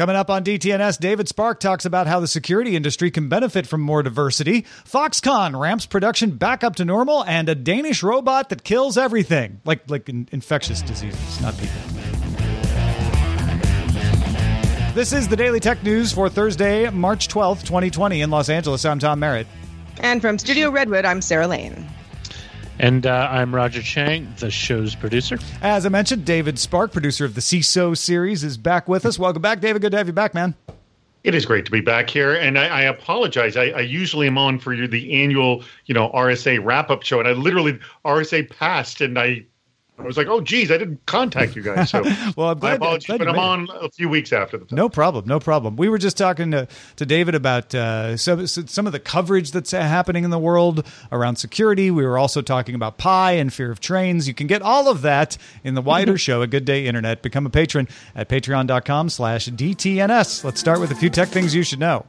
Coming up on DTNS, David Spark talks about how the security industry can benefit from more diversity. Foxconn ramps production back up to normal, and a Danish robot that kills everything, like like in- infectious diseases, not people. This is the Daily Tech News for Thursday, March 12th, 2020 in Los Angeles. I'm Tom Merritt. And from Studio Redwood, I'm Sarah Lane. And uh, I'm Roger Chang, the show's producer. As I mentioned, David Spark, producer of the CISO series, is back with us. Welcome back, David. Good to have you back, man. It is great to be back here, and I, I apologize. I, I, usually am on for the annual, you know, RSA wrap-up show, and I literally RSA passed, and I I was like, oh, geez, I didn't contact you guys. So, well, I'm glad, my apologies, glad but I'm on a few weeks after the time. No problem, no problem. We were just talking to, to David about uh, some some of the coverage that's happening in the world around security. We were also talking about Pi and fear of trains. You can get all of that in the wider show A Good Day Internet. Become a patron at patreon.com/dtns. Let's start with a few tech things you should know.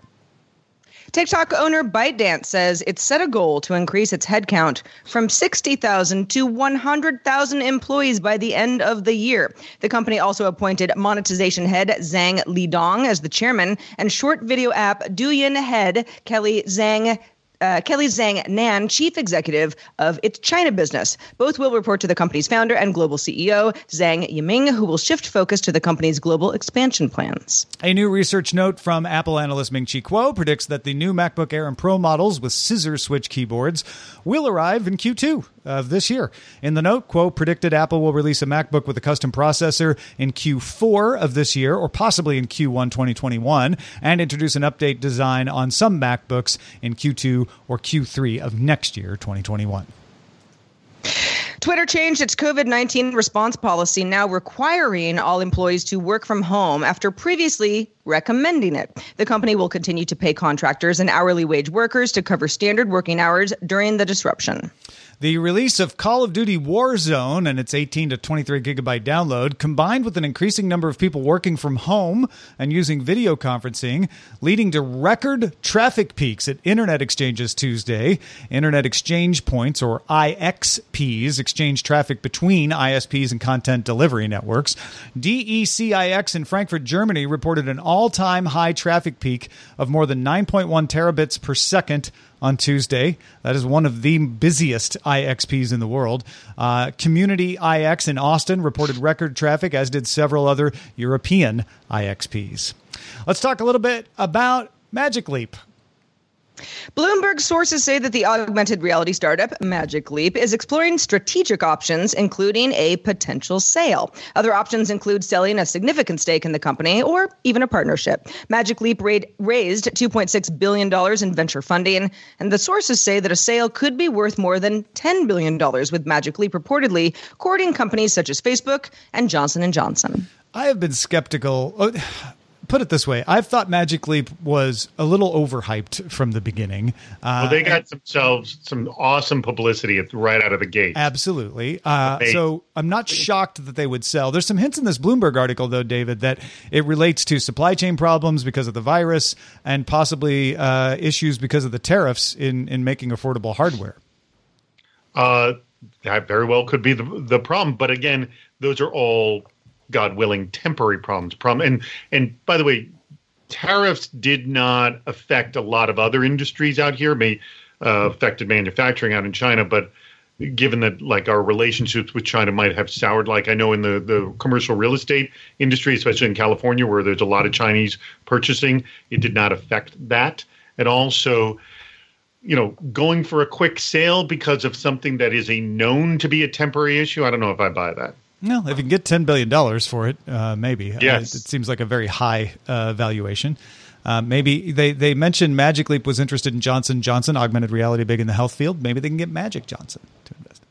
TikTok owner ByteDance says it set a goal to increase its headcount from 60,000 to 100,000 employees by the end of the year. The company also appointed monetization head Zhang Lidong as the chairman and short video app Douyin head Kelly Zhang uh, Kelly Zhang Nan, chief executive of its China business. Both will report to the company's founder and global CEO, Zhang Yiming, who will shift focus to the company's global expansion plans. A new research note from Apple analyst Ming Chi Kuo predicts that the new MacBook Air and Pro models with scissor switch keyboards will arrive in Q2 of this year. In the note, Kuo predicted Apple will release a MacBook with a custom processor in Q4 of this year, or possibly in Q1 2021, and introduce an update design on some MacBooks in Q2 or Q3 of next year, 2021. Twitter changed its COVID 19 response policy, now requiring all employees to work from home after previously recommending it. The company will continue to pay contractors and hourly wage workers to cover standard working hours during the disruption. The release of Call of Duty Warzone and its 18 to 23 gigabyte download, combined with an increasing number of people working from home and using video conferencing, leading to record traffic peaks at internet exchanges Tuesday. Internet exchange points, or IXPs, exchange traffic between ISPs and content delivery networks. DE-CIX in Frankfurt, Germany reported an all time high traffic peak of more than 9.1 terabits per second on Tuesday. That is one of the busiest IXPs in the world. Uh, Community IX in Austin reported record traffic, as did several other European IXPs. Let's talk a little bit about Magic Leap. Bloomberg sources say that the augmented reality startup Magic Leap is exploring strategic options, including a potential sale. Other options include selling a significant stake in the company or even a partnership. Magic Leap raised $2.6 billion in venture funding, and the sources say that a sale could be worth more than $10 billion, with Magic Leap reportedly courting companies such as Facebook and Johnson & Johnson. I have been skeptical. Uh, put it this way: I've thought Magic Leap was a little overhyped from the beginning. Uh, well, they got themselves some awesome publicity right out of the gate. Absolutely. Uh, so I'm not shocked that they would sell. There's some hints in this Bloomberg article, though, David, that it relates to supply chain problems because of the virus and possibly uh, issues because of the tariffs in in making affordable hardware. Uh, that very well could be the the problem, but again, those are all God willing, temporary problems. Problem and and by the way, tariffs did not affect a lot of other industries out here. May uh, affected manufacturing out in China, but given that like our relationships with China might have soured, like I know in the the commercial real estate industry, especially in California, where there's a lot of Chinese purchasing, it did not affect that. and also you know, going for a quick sale because of something that is a known to be a temporary issue. I don't know if I buy that. No, if you can get ten billion dollars for it, uh, maybe. Yes. Uh, it seems like a very high uh, valuation. Uh, maybe they, they mentioned Magic Leap was interested in Johnson Johnson augmented reality big in the health field. Maybe they can get Magic Johnson to invest.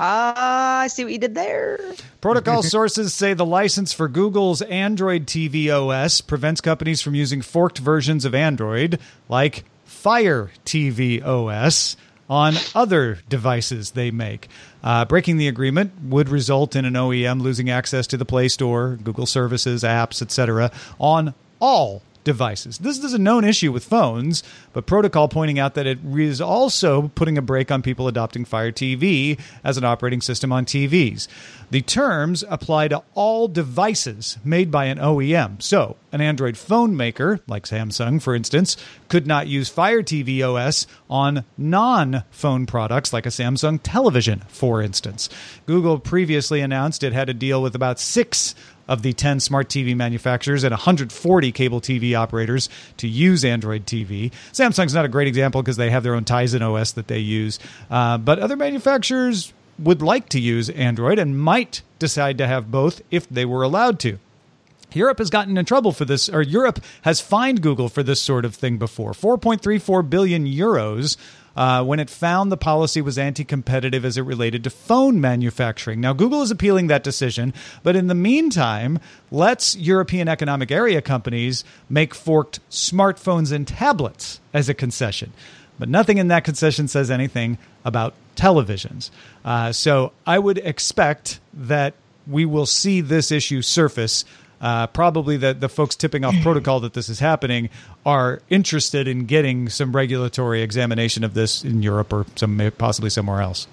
Ah, I see what you did there. Protocol sources say the license for Google's Android TV OS prevents companies from using forked versions of Android, like Fire TV OS, on other devices they make. Uh, breaking the agreement would result in an OEM losing access to the Play Store, Google services, apps, etc., on all devices. This is a known issue with phones, but Protocol pointing out that it is also putting a brake on people adopting Fire TV as an operating system on TVs. The terms apply to all devices made by an OEM. So, an Android phone maker, like Samsung for instance, could not use Fire TV OS on non phone products like a Samsung television, for instance. Google previously announced it had a deal with about six of the 10 smart TV manufacturers and 140 cable TV operators to use Android TV. Samsung's not a great example because they have their own Tizen OS that they use, uh, but other manufacturers would like to use Android and might decide to have both if they were allowed to. Europe has gotten in trouble for this, or Europe has fined Google for this sort of thing before. 4.34 billion euros uh, when it found the policy was anti competitive as it related to phone manufacturing. Now, Google is appealing that decision, but in the meantime, lets European Economic Area companies make forked smartphones and tablets as a concession. But nothing in that concession says anything about televisions. Uh, so I would expect that we will see this issue surface uh, probably the, the folks tipping off protocol that this is happening are interested in getting some regulatory examination of this in Europe or some possibly somewhere else.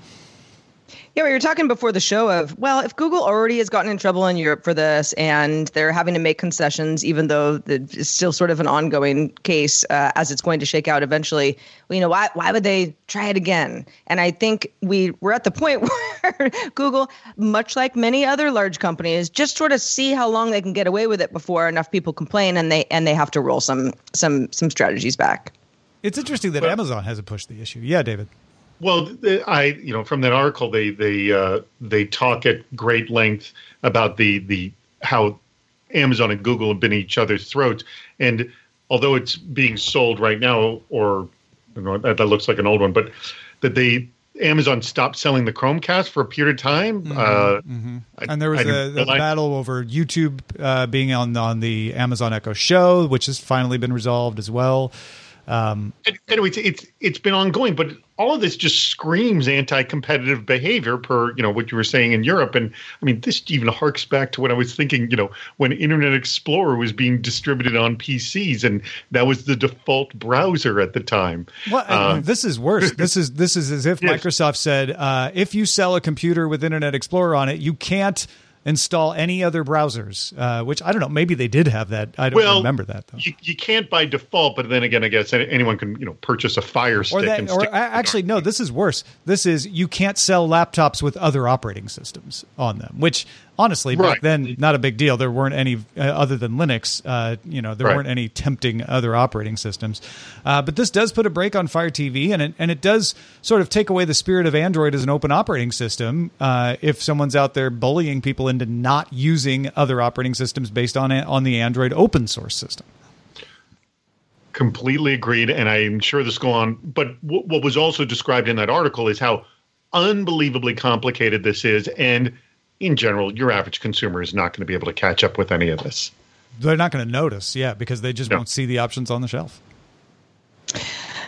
Yeah, we were talking before the show of, well, if Google already has gotten in trouble in Europe for this and they're having to make concessions, even though it's still sort of an ongoing case uh, as it's going to shake out eventually, well, you know, why, why would they try it again? And I think we, we're at the point where Google, much like many other large companies, just sort of see how long they can get away with it before enough people complain and they, and they have to roll some, some, some strategies back. It's interesting that well, Amazon hasn't pushed the issue. Yeah, David. Well, I you know from that article they they uh, they talk at great length about the the how Amazon and Google have been each other's throats, and although it's being sold right now, or you know, that, that looks like an old one, but that they Amazon stopped selling the Chromecast for a period of time. Mm-hmm, uh, mm-hmm. And there was a, battle over YouTube uh, being on on the Amazon Echo Show, which has finally been resolved as well. Um, anyway, it's, it's it's been ongoing, but all of this just screams anti-competitive behavior per you know what you were saying in Europe. And I mean, this even harks back to what I was thinking. You know, when Internet Explorer was being distributed on PCs, and that was the default browser at the time. Well, uh, this is worse. this is this is as if yes. Microsoft said, uh, if you sell a computer with Internet Explorer on it, you can't install any other browsers, uh, which I don't know. Maybe they did have that. I don't well, remember that though. You, you, can't by default, but then again, I guess anyone can you know purchase a Fire Stick. Or, that, or actually, no. This is worse. This is you can't sell laptops with other operating systems on them, which honestly back right. then not a big deal there weren't any uh, other than linux uh, you know there right. weren't any tempting other operating systems uh, but this does put a break on fire tv and it, and it does sort of take away the spirit of android as an open operating system uh, if someone's out there bullying people into not using other operating systems based on on the android open source system completely agreed and i'm sure this will go on but w- what was also described in that article is how unbelievably complicated this is and in general, your average consumer is not going to be able to catch up with any of this. They're not going to notice, yeah, because they just no. won't see the options on the shelf.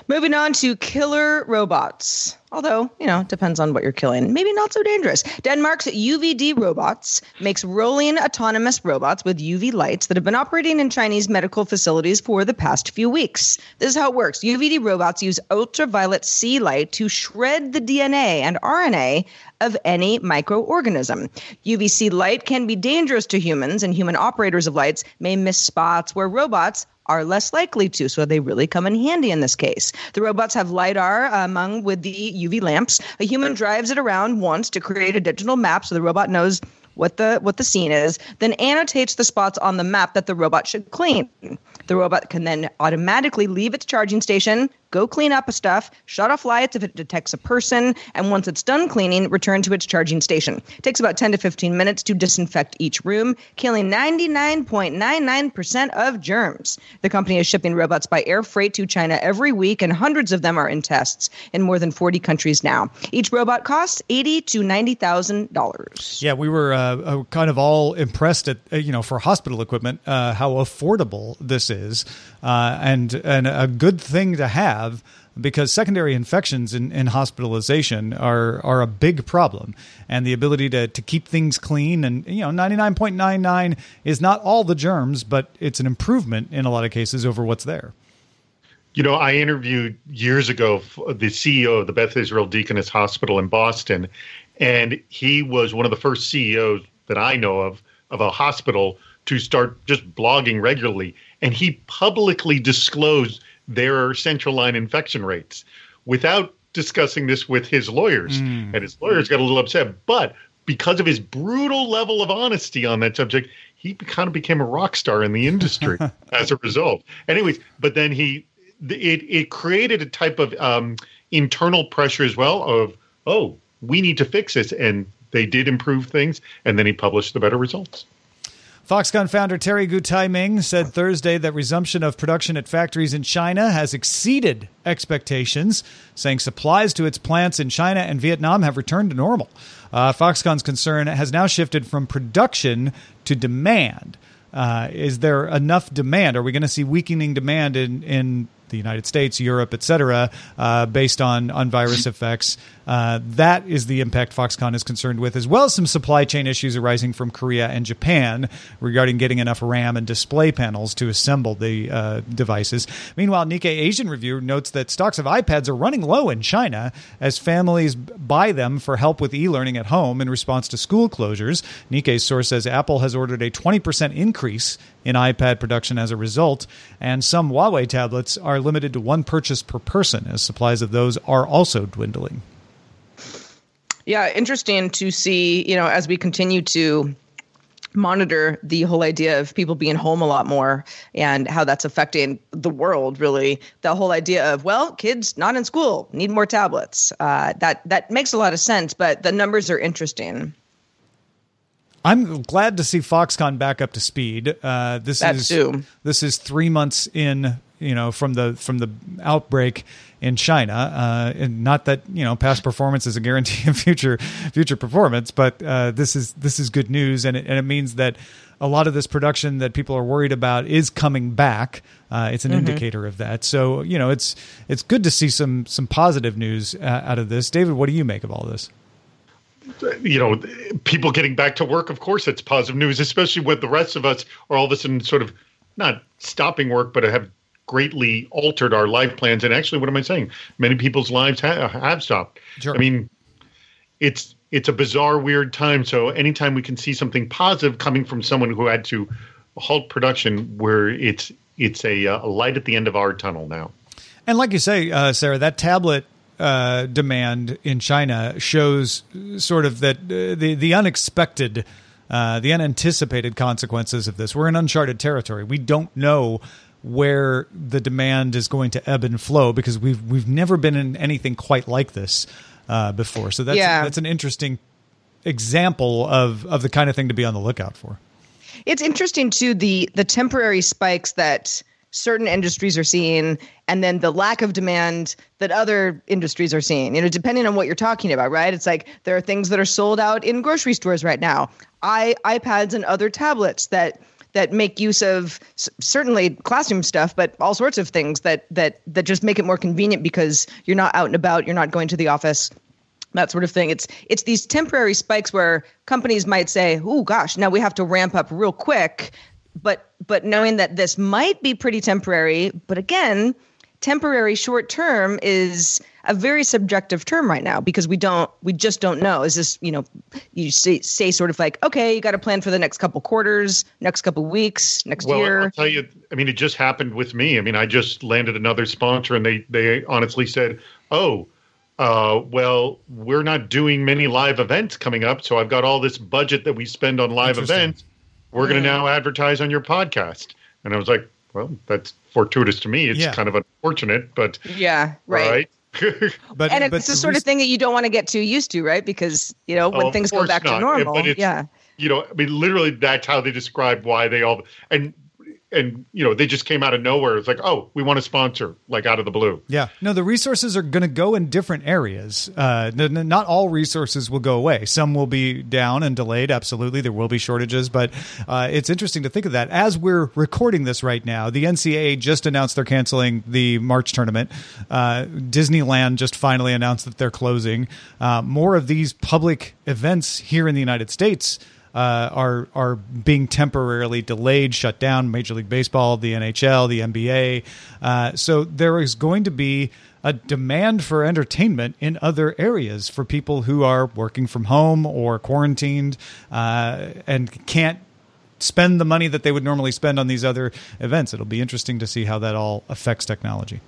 Moving on to killer robots. Although, you know, depends on what you're killing. Maybe not so dangerous. Denmark's UVD Robots makes rolling autonomous robots with UV lights that have been operating in Chinese medical facilities for the past few weeks. This is how it works. UVD robots use ultraviolet C light to shred the DNA and RNA of any microorganism. UVC light can be dangerous to humans, and human operators of lights may miss spots where robots are less likely to. So they really come in handy in this case. The robots have LiDAR uh, among with the UV lamps. A human drives it around once to create a digital map so the robot knows what the what the scene is, then annotates the spots on the map that the robot should clean. The robot can then automatically leave its charging station, go clean up a stuff, shut off lights if it detects a person, and once it's done cleaning, return to its charging station. It takes about 10 to 15 minutes to disinfect each room, killing 99.99% of germs. The company is shipping robots by air freight to China every week, and hundreds of them are in tests in more than 40 countries now. Each robot costs eighty to ninety thousand dollars. Yeah, we were uh, uh, kind of all impressed at uh, you know for hospital equipment uh, how affordable this is, uh, and and a good thing to have because secondary infections in, in hospitalization are are a big problem, and the ability to to keep things clean and you know ninety nine point nine nine is not all the germs, but it's an improvement in a lot of cases over what's there. You know, I interviewed years ago the CEO of the Beth Israel Deaconess Hospital in Boston, and he was one of the first CEOs that I know of of a hospital to start just blogging regularly. And he publicly disclosed their central line infection rates without discussing this with his lawyers. Mm. And his lawyers got a little upset. But because of his brutal level of honesty on that subject, he kind of became a rock star in the industry as a result. Anyways, but then he it it created a type of um, internal pressure as well of oh we need to fix this and they did improve things and then he published the better results. Foxconn founder Terry Gou Tai-ming said Thursday that resumption of production at factories in China has exceeded expectations, saying supplies to its plants in China and Vietnam have returned to normal. Uh, Foxconn's concern has now shifted from production to demand. Uh, is there enough demand? Are we going to see weakening demand in, in the United States, Europe, et cetera, uh, based on, on virus effects. Uh, that is the impact Foxconn is concerned with, as well as some supply chain issues arising from Korea and Japan regarding getting enough RAM and display panels to assemble the uh, devices. Meanwhile, Nikkei Asian Review notes that stocks of iPads are running low in China as families buy them for help with e learning at home in response to school closures. Nikkei's source says Apple has ordered a 20% increase in iPad production as a result, and some Huawei tablets are limited to one purchase per person as supplies of those are also dwindling. Yeah, interesting to see, you know, as we continue to monitor the whole idea of people being home a lot more and how that's affecting the world really the whole idea of well kids not in school need more tablets uh, that that makes a lot of sense but the numbers are interesting I'm glad to see Foxconn back up to speed. Uh, this that is too. this is three months in, you know, from the from the outbreak in China. Uh, and not that you know past performance is a guarantee of future future performance, but uh, this is this is good news, and it, and it means that a lot of this production that people are worried about is coming back. Uh, it's an mm-hmm. indicator of that. So you know, it's it's good to see some some positive news uh, out of this. David, what do you make of all this? you know, people getting back to work, of course, it's positive news, especially with the rest of us are all of a sudden sort of not stopping work, but have greatly altered our life plans. And actually, what am I saying? Many people's lives ha- have stopped. Sure. I mean, it's it's a bizarre, weird time. So anytime we can see something positive coming from someone who had to halt production, where it's it's a, a light at the end of our tunnel now. And like you say, uh, Sarah, that tablet uh, demand in China shows sort of that uh, the the unexpected, uh, the unanticipated consequences of this. We're in uncharted territory. We don't know where the demand is going to ebb and flow because we've we've never been in anything quite like this uh, before. So that's yeah. that's an interesting example of of the kind of thing to be on the lookout for. It's interesting too the the temporary spikes that certain industries are seeing and then the lack of demand that other industries are seeing you know depending on what you're talking about right it's like there are things that are sold out in grocery stores right now i ipads and other tablets that that make use of certainly classroom stuff but all sorts of things that that that just make it more convenient because you're not out and about you're not going to the office that sort of thing. It's it's these temporary spikes where companies might say, "Oh gosh, now we have to ramp up real quick but but knowing that this might be pretty temporary, but again, temporary short term is a very subjective term right now because we don't we just don't know. Is this you know you say, say sort of like okay you got a plan for the next couple quarters next couple weeks next well, year. I'll tell you i mean it just happened with me. I mean i just landed another sponsor and they they honestly said oh uh, well, we're not doing many live events coming up, so I've got all this budget that we spend on live events. We're going to now advertise on your podcast. And I was like, well, that's fortuitous to me. It's Yeah. kind of unfortunate, but Yeah, right. right. But and but it's the the sort res- of thing that you don't want to get too used to, right? Because you know when Oh, things go back not. to normal, but yeah. you know, I mean, literally, that's how they describe why they all and and you know they just came out of nowhere. It's like, oh, we want to sponsor, like out of the blue. Yeah, no, the resources are going to go in different areas. Uh, n- n- not all resources will go away. Some will be down and delayed. Absolutely, there will be shortages, but uh, it's interesting to think of that. As we're recording this right now, the NCAA just announced they're canceling the March tournament. Uh, Disneyland just finally announced that they're closing. Uh, more of these public events here in the United States uh, are are being temporarily delayed, shut down. Major League Baseball, the NHL, the NBA. Uh, so there is going to be a demand for entertainment in other areas for people who are working from home or quarantined uh, and can't spend the money that they would normally spend on these other events. It'll be interesting to see how that all affects technology.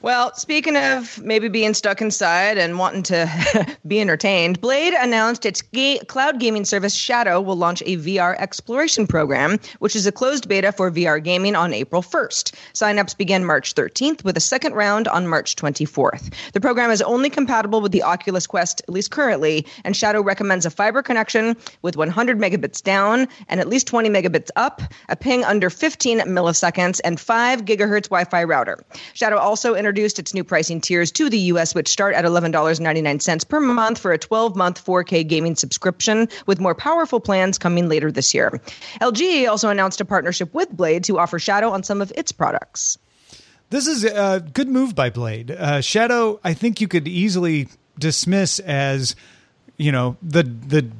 Well, speaking of maybe being stuck inside and wanting to be entertained, Blade announced its ga- cloud gaming service Shadow will launch a VR exploration program, which is a closed beta for VR gaming on April 1st. Signups begin March 13th with a second round on March 24th. The program is only compatible with the Oculus Quest, at least currently, and Shadow recommends a fiber connection with 100 megabits down and at least 20 megabits up, a ping under 15 milliseconds, and 5 gigahertz Wi Fi router. Shadow also introduced its new pricing tiers to the US, which start at $11.99 per month for a 12 month 4K gaming subscription, with more powerful plans coming later this year. LG also announced a partnership with Blade to offer Shadow on some of its products. This is a good move by Blade. Uh, Shadow, I think you could easily dismiss as, you know, the the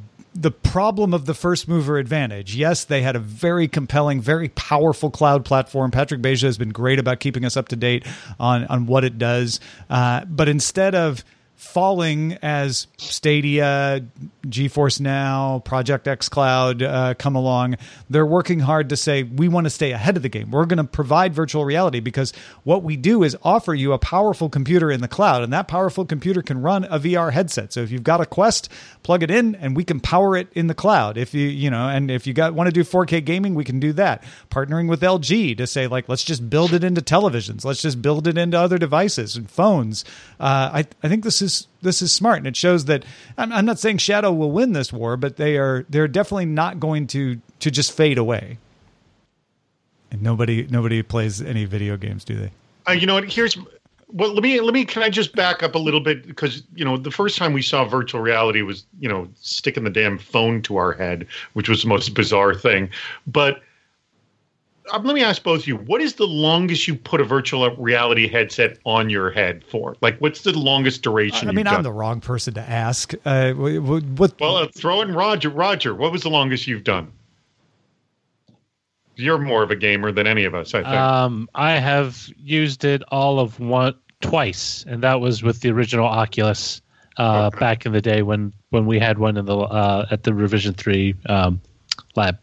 the problem of the first mover advantage. Yes, they had a very compelling, very powerful cloud platform. Patrick Beja has been great about keeping us up to date on on what it does. Uh, but instead of falling as Stadia, GeForce Now, Project xCloud uh, come along, they're working hard to say we want to stay ahead of the game. We're going to provide virtual reality because what we do is offer you a powerful computer in the cloud, and that powerful computer can run a VR headset. So if you've got a Quest, plug it in, and we can power it in the cloud. If you you know, and if you got want to do 4K gaming, we can do that. Partnering with LG to say like let's just build it into televisions, let's just build it into other devices and phones. Uh, I I think this is this is smart, and it shows that I'm, I'm not saying Shadow will win this war, but they are they're definitely not going to to just fade away. And nobody nobody plays any video games, do they? Uh, you know what? Here's well. Let me let me. Can I just back up a little bit because you know the first time we saw virtual reality was you know sticking the damn phone to our head, which was the most bizarre thing. But let me ask both of you: What is the longest you put a virtual reality headset on your head for? Like, what's the longest duration? I mean, you've I'm done? the wrong person to ask. Uh, wh- wh- what? Well, uh, throw in Roger. Roger, what was the longest you've done? You're more of a gamer than any of us, I think. Um, I have used it all of one twice, and that was with the original Oculus uh, Okay. back in the day when when we had one in the uh, at the Revision Three um, lab.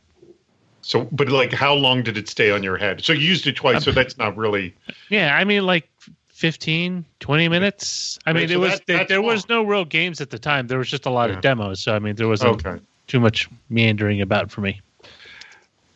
So, but like, how long did it stay on your head? So you used it twice, so um, that's not really. Yeah, I mean like 15, 20 minutes. I Right, mean, so it was that- there, that's there was no real games at the time. There was just a lot Yeah. of demos, so I mean, there wasn't Okay. too much meandering about for me.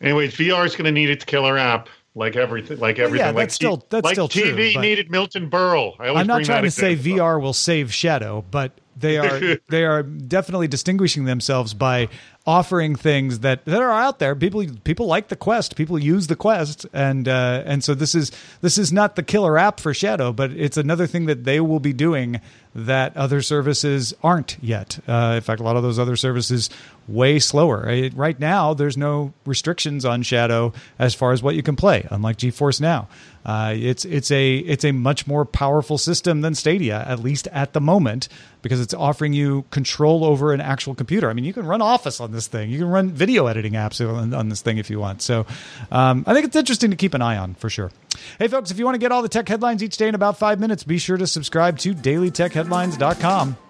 Anyways, VR is going to need its killer app, like everything. Like Well, yeah, everything. like that's still- that's like still true, TV but- needed Milton Berle. I always I'm not bring trying that to say example up. VR will save Shadow, but they are they are definitely distinguishing themselves by offering things that, that are out there. People people like the Quest, people use the Quest, and uh, and so this is this is not the killer app for Shadow, but it's another thing that they will be doing that other services aren't yet. Uh, in fact, a lot of those other services way slower. Uh, Right now, there's no restrictions on Shadow as far as what you can play, unlike GeForce Now. Uh, it's it's a it's a much more powerful system than Stadia, at least at the moment, because it's offering you control over an actual computer. I mean, you can run Office on this thing, you can run video editing apps on, on this thing if you want. So, um, I think it's interesting to keep an eye on for sure. Hey, folks, if you want to get all the tech headlines each day in about five minutes, be sure to subscribe to DailyTechHeadlines.com.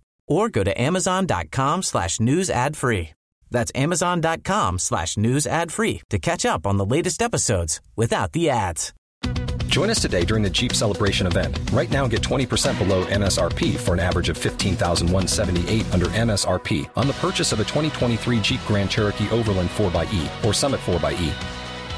or go to amazon.com slash news ad free. That's amazon.com slash news ad free to catch up on the latest episodes without the ads. Join us today during the Jeep Celebration event. Right now, get 20% below MSRP for an average of 15178 under MSRP on the purchase of a 2023 Jeep Grand Cherokee Overland 4xE or Summit 4xE.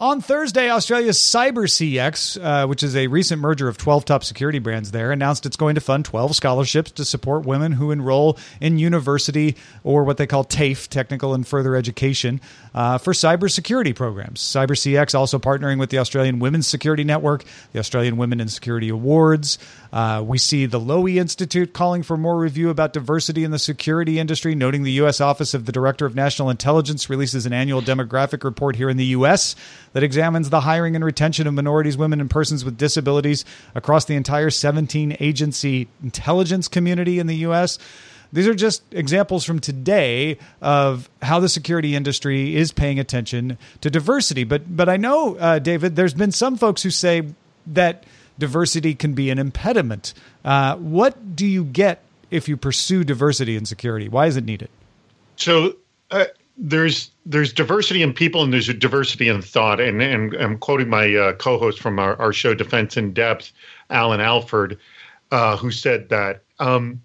On Thursday, Australia's CyberCX, uh, which is a recent merger of 12 top security brands there, announced it's going to fund 12 scholarships to support women who enroll in university or what they call TAFE, technical and further education, uh, for cybersecurity programs. CyberCX also partnering with the Australian Women's Security Network, the Australian Women in Security Awards. Uh, we see the Lowy Institute calling for more review about diversity in the security industry, noting the U.S. Office of the Director of National Intelligence releases an annual demographic report here in the U.S. that examines the hiring and retention of minorities, women, and persons with disabilities across the entire 17 agency intelligence community in the U.S. These are just examples from today of how the security industry is paying attention to diversity. But but I know, uh, David, there's been some folks who say that diversity can be an impediment. Uh, what do you get if you pursue diversity in security? Why is it needed? So uh, there's there's diversity in people and there's a diversity in thought. And, and I'm quoting my uh, co-host from our, our show Defense in Depth, Allan Alford, uh, who said that um,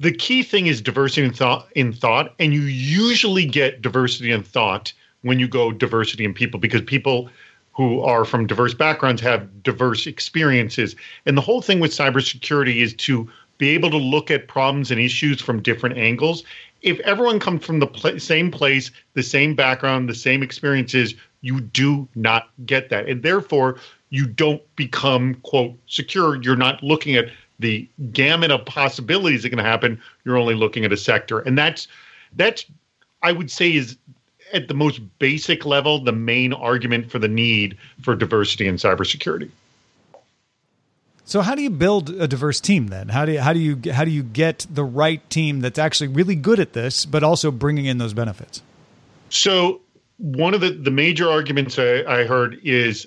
the key thing is diversity in thought in thought, and you usually get diversity in thought when you go diversity in people because people who are from diverse backgrounds have diverse experiences. And the whole thing with cybersecurity is to be able to look at problems and issues from different angles. If everyone comes from the pl- same place, the same background, the same experiences, you do not get that. And therefore, you don't become, quote, secure. You're not looking at the gamut of possibilities that can happen. You're only looking at a sector. And that's, that's, I would say, is at the most basic level, the main argument for the need for diversity in cybersecurity. So how do you build a diverse team then? How do you, how do you how do you get the right team that's actually really good at this, but also bringing in those benefits? So one of the, the major arguments I, I heard is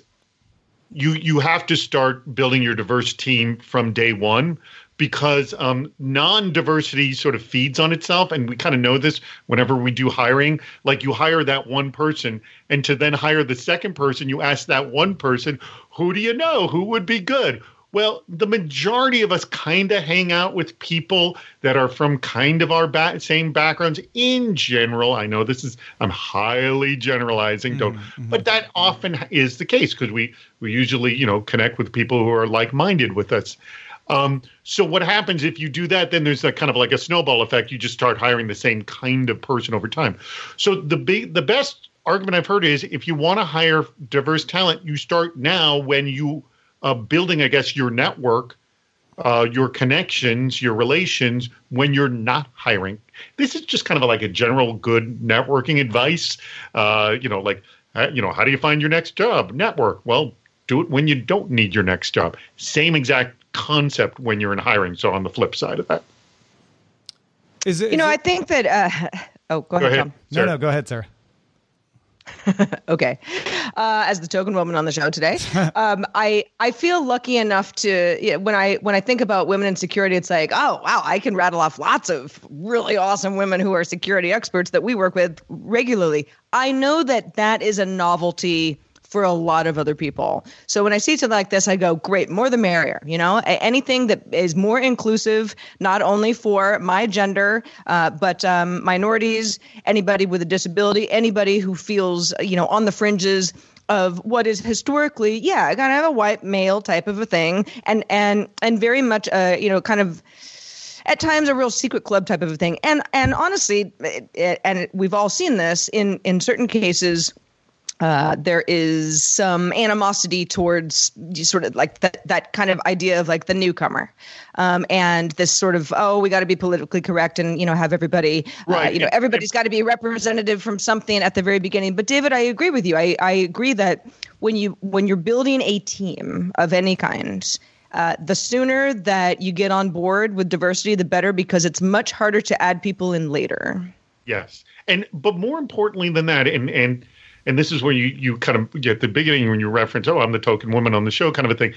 you you have to start building your diverse team from day one because um, non-diversity sort of feeds on itself and we kind of know this whenever we do hiring like you hire that one person and to then hire the second person you ask that one person who do you know who would be good well the majority of us kind of hang out with people that are from kind of our ba- same backgrounds in general i know this is i'm highly generalizing mm-hmm. don't but that often is the case because we we usually you know connect with people who are like-minded with us um, so what happens if you do that? Then there's a kind of like a snowball effect. You just start hiring the same kind of person over time. So the big, the best argument I've heard is if you want to hire diverse talent, you start now when you uh, building, I guess, your network, uh, your connections, your relations when you're not hiring. This is just kind of like a general good networking advice. Uh, you know, like uh, you know, how do you find your next job? Network. Well, Do it when you don't need your next job. Same exact concept when you're in hiring. So on the flip side of that, Is it? You know, is I think that. Uh, oh, go, go ahead. ahead. Tom. no, no. Go ahead, Sarah. Okay. Uh, as the token woman on the show today, um, I I feel lucky enough to yeah, when I when I think about women in security, it's like, oh wow, I can rattle off lots of really awesome women who are security experts that we work with regularly. I know that that is a novelty for a lot of other people. So when I see something like this, I go, great, more the merrier. You know, anything that is more inclusive, not only for my gender, uh, but um, minorities, anybody with a disability, anybody who feels, you know, on the fringes of what is historically, yeah, kind of a white male type of a thing, and and and very much, uh, you know, kind of at times a real secret club type of a thing. And and honestly, it, it, and we've all seen this in in certain cases. Uh, there is some animosity towards sort of like that that kind of idea of like the newcomer, um, and this sort of oh we got to be politically correct and you know have everybody uh, Right. you know everybody's got to be representative from something at the very beginning. But David, I agree with you. I I agree that when you when you're building a team of any kind, uh, the sooner that you get on board with diversity, the better because it's much harder to add people in later. Yes, and but more importantly than that, and and and this is where you you kind of at the beginning when you reference, oh, I'm the token woman on the show, kind of a thing.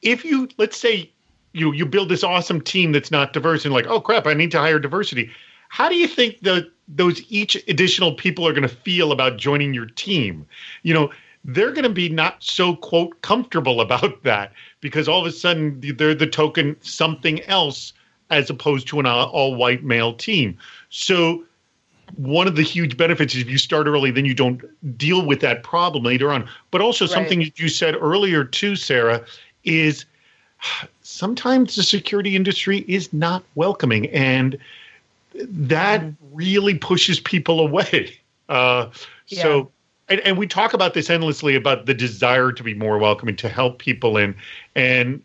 If you let's say you you build this awesome team that's not diverse, and like, oh crap, I need to hire diversity. How do you think the those each additional people are going to feel about joining your team? You know, they're going to be not so quote comfortable about that because all of a sudden they're the token something else as opposed to an all white male team. So one of the huge benefits is if you start early, then you don't deal with that problem later on. But also something that you said earlier too, Sarah, is sometimes the security industry is not welcoming, and that really pushes people away. Uh, So, and, and we talk about this endlessly about the desire to be more welcoming, to help people in, and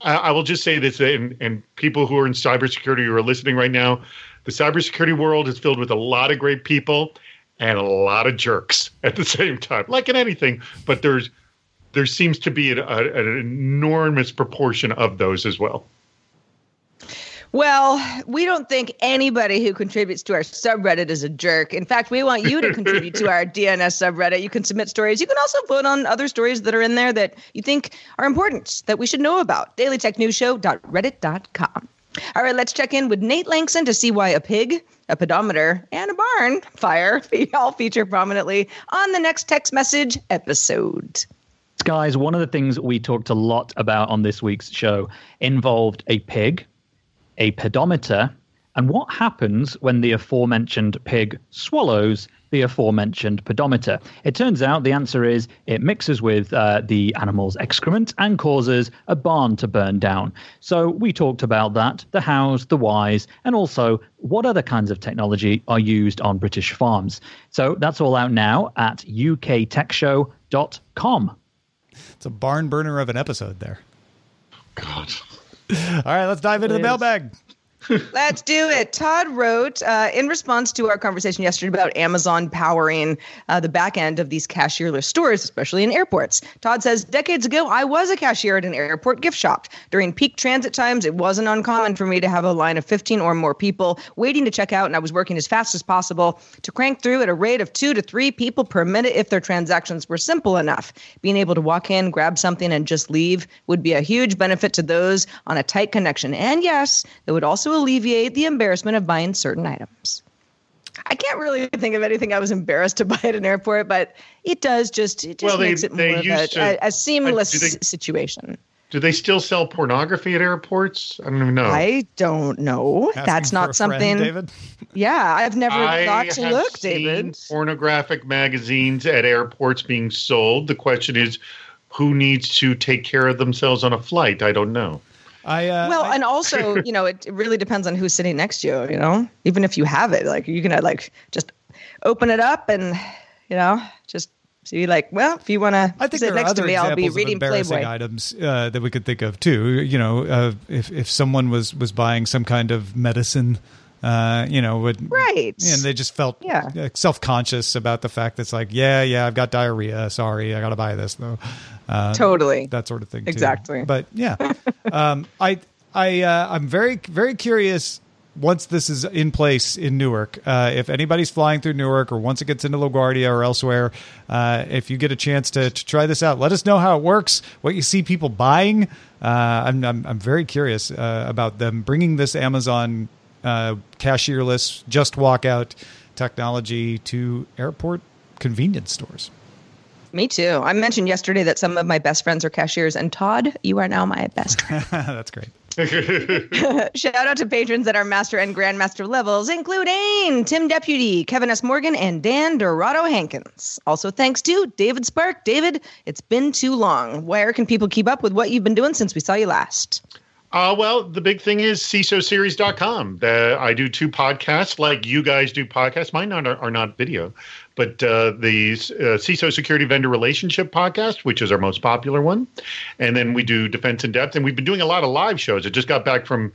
I, I will just say this, and, and people who are in cybersecurity who are listening right now, the cybersecurity world is filled with a lot of great people and a lot of jerks at the same time, like in anything. But there's there seems to be an, a, an enormous proportion of those as well. Well, we don't think anybody who contributes to our subreddit is a jerk. In fact, we want you to contribute to our DNS subreddit. You can submit stories. You can also vote on other stories that are in there that you think are important that we should know about. DailyTechNewsShow.reddit.com. All right, let's check in with Nate Lanxon to see why a pig, a pedometer, and a barn fire all feature prominently on the next text message episode. Guys, one of the things we talked a lot about on this week's show involved a pig, a pedometer, and what happens when the aforementioned pig swallows the aforementioned pedometer. It turns out the answer is it mixes with uh, the animal's excrement and causes a barn to burn down. So we talked about that, the hows, the whys, and also what other kinds of technology are used on British farms. So that's all out now at uktechshow.com. It's a barn burner of an episode there. God. All right, let's dive into the is. mailbag. Let's do it. Todd wrote uh, in response to our conversation yesterday about Amazon powering uh, the back end of these cashierless stores, especially in airports. Todd says, Decades ago, I was a cashier at an airport gift shop. During peak transit times, it wasn't uncommon for me to have a line of 15 or more people waiting to check out, and I was working as fast as possible to crank through at a rate of two to three people per minute if their transactions were simple enough. Being able to walk in, grab something, and just leave would be a huge benefit to those on a tight connection. And yes, it would also alleviate the embarrassment of buying certain items. I can't really think of anything I was embarrassed to buy at an airport, but it does just it just Well, they- makes it they more of a, used to- a, a seamless do they- situation. Do they still sell pornography at airports? I don't even know. I don't know. Asking That's for a not friend, something. David. Yeah, I've never I thought to have look, seen David. Pornographic magazines at airports being sold. The question is, who needs to take care of themselves on a flight? I don't know. I uh, Well, I- and also, you know, it, it really depends on who's sitting next to you. You know, even if you have it, like you can like just open it up and you know just see like, well, if you want to sit next to me, I'll be reading Playboy. items uh, that we could think of too. You know, uh, if if someone was was buying some kind of medicine Uh, you know, would Right. and they just felt Yeah. self conscious about the fact that it's like, yeah, yeah, I've got diarrhea. Sorry, I got to buy this though. Uh, Totally. that sort of thing. too. Exactly. But yeah, um, I I uh, I'm very very curious. Once this is in place in Newark, uh, if anybody's flying through Newark or once it gets into LaGuardia or elsewhere, uh, if you get a chance to, to try this out, let us know how it works, what you see people buying. Uh, I'm, I'm, I'm very curious uh, about them bringing this Amazon uh, cashierless, just walk out technology to airport convenience stores. Me too. I mentioned yesterday that some of my best friends are cashiers, and Todd, you are now my best friend. That's great. Shout out to patrons at our master and grandmaster levels, including Tim Deputy, Kevin S. Morgan, and Dan Dorado Hankins. Also, thanks to David Spark. David, it's been too long. Where can people keep up with what you've been doing since we saw you last? Uh, well, the big thing is CISOseries.com. The, I do two podcasts like you guys do podcasts. Mine are, are not video, but uh, the uh, CISO Security Vendor Relationship podcast, which is our most popular one. And then we do Defense in Depth. And we've been doing a lot of live shows. I just got back from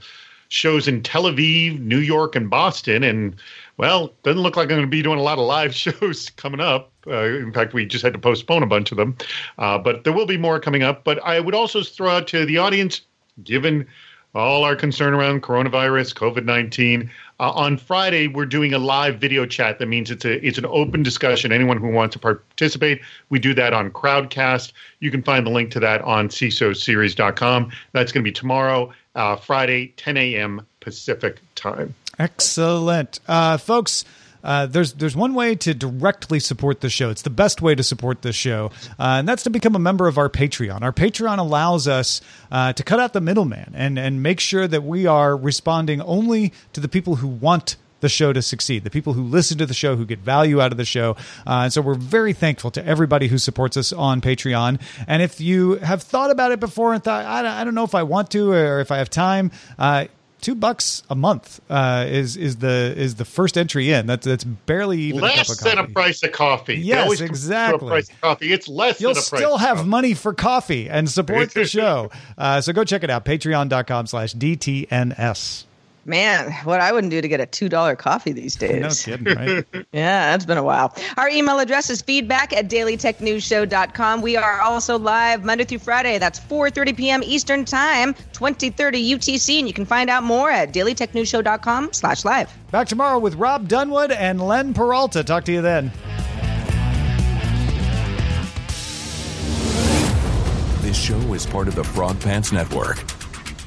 shows in Tel Aviv, New York, and Boston. And, well, doesn't look like I'm going to be doing a lot of live shows coming up. Uh, in fact, we just had to postpone a bunch of them. Uh, but there will be more coming up. But I would also throw out to the audience given all our concern around coronavirus, COVID nineteen. Uh, on Friday, we're doing a live video chat. That means it's a it's an open discussion. Anyone who wants to participate, we do that on Crowdcast. You can find the link to that on CISOseries.com. That's going to be tomorrow, uh, Friday, 10 a.m. Pacific time. Excellent, uh, folks. Uh, there's there's one way to directly support the show. It's the best way to support the show, uh, and that's to become a member of our Patreon. Our Patreon allows us uh, to cut out the middleman and and make sure that we are responding only to the people who want the show to succeed, the people who listen to the show, who get value out of the show. Uh, and so we're very thankful to everybody who supports us on Patreon. And if you have thought about it before and thought, I don't, I don't know if I want to or if I have time, uh, two bucks a month uh, is is the is the first entry in. That's that's barely even a Less of than a price of coffee. Yes, always compare to exactly. A price of coffee. It's less You'll a still have money for coffee and support the show. Uh, so go check it out. Patreon.com slash DTNS. Man, what I wouldn't do to get a $2 coffee these days. No kidding, right? Yeah, that's been a while. Our email address is feedback at dailytechnewsshow.com. We are also live Monday through Friday. That's 4.30 p.m. Eastern Time, 2030 UTC. And you can find out more at dailytechnewsshow.com slash live. Back tomorrow with Rob Dunewood and Len Peralta. Talk to you then. This show is part of the Frog Pants Network.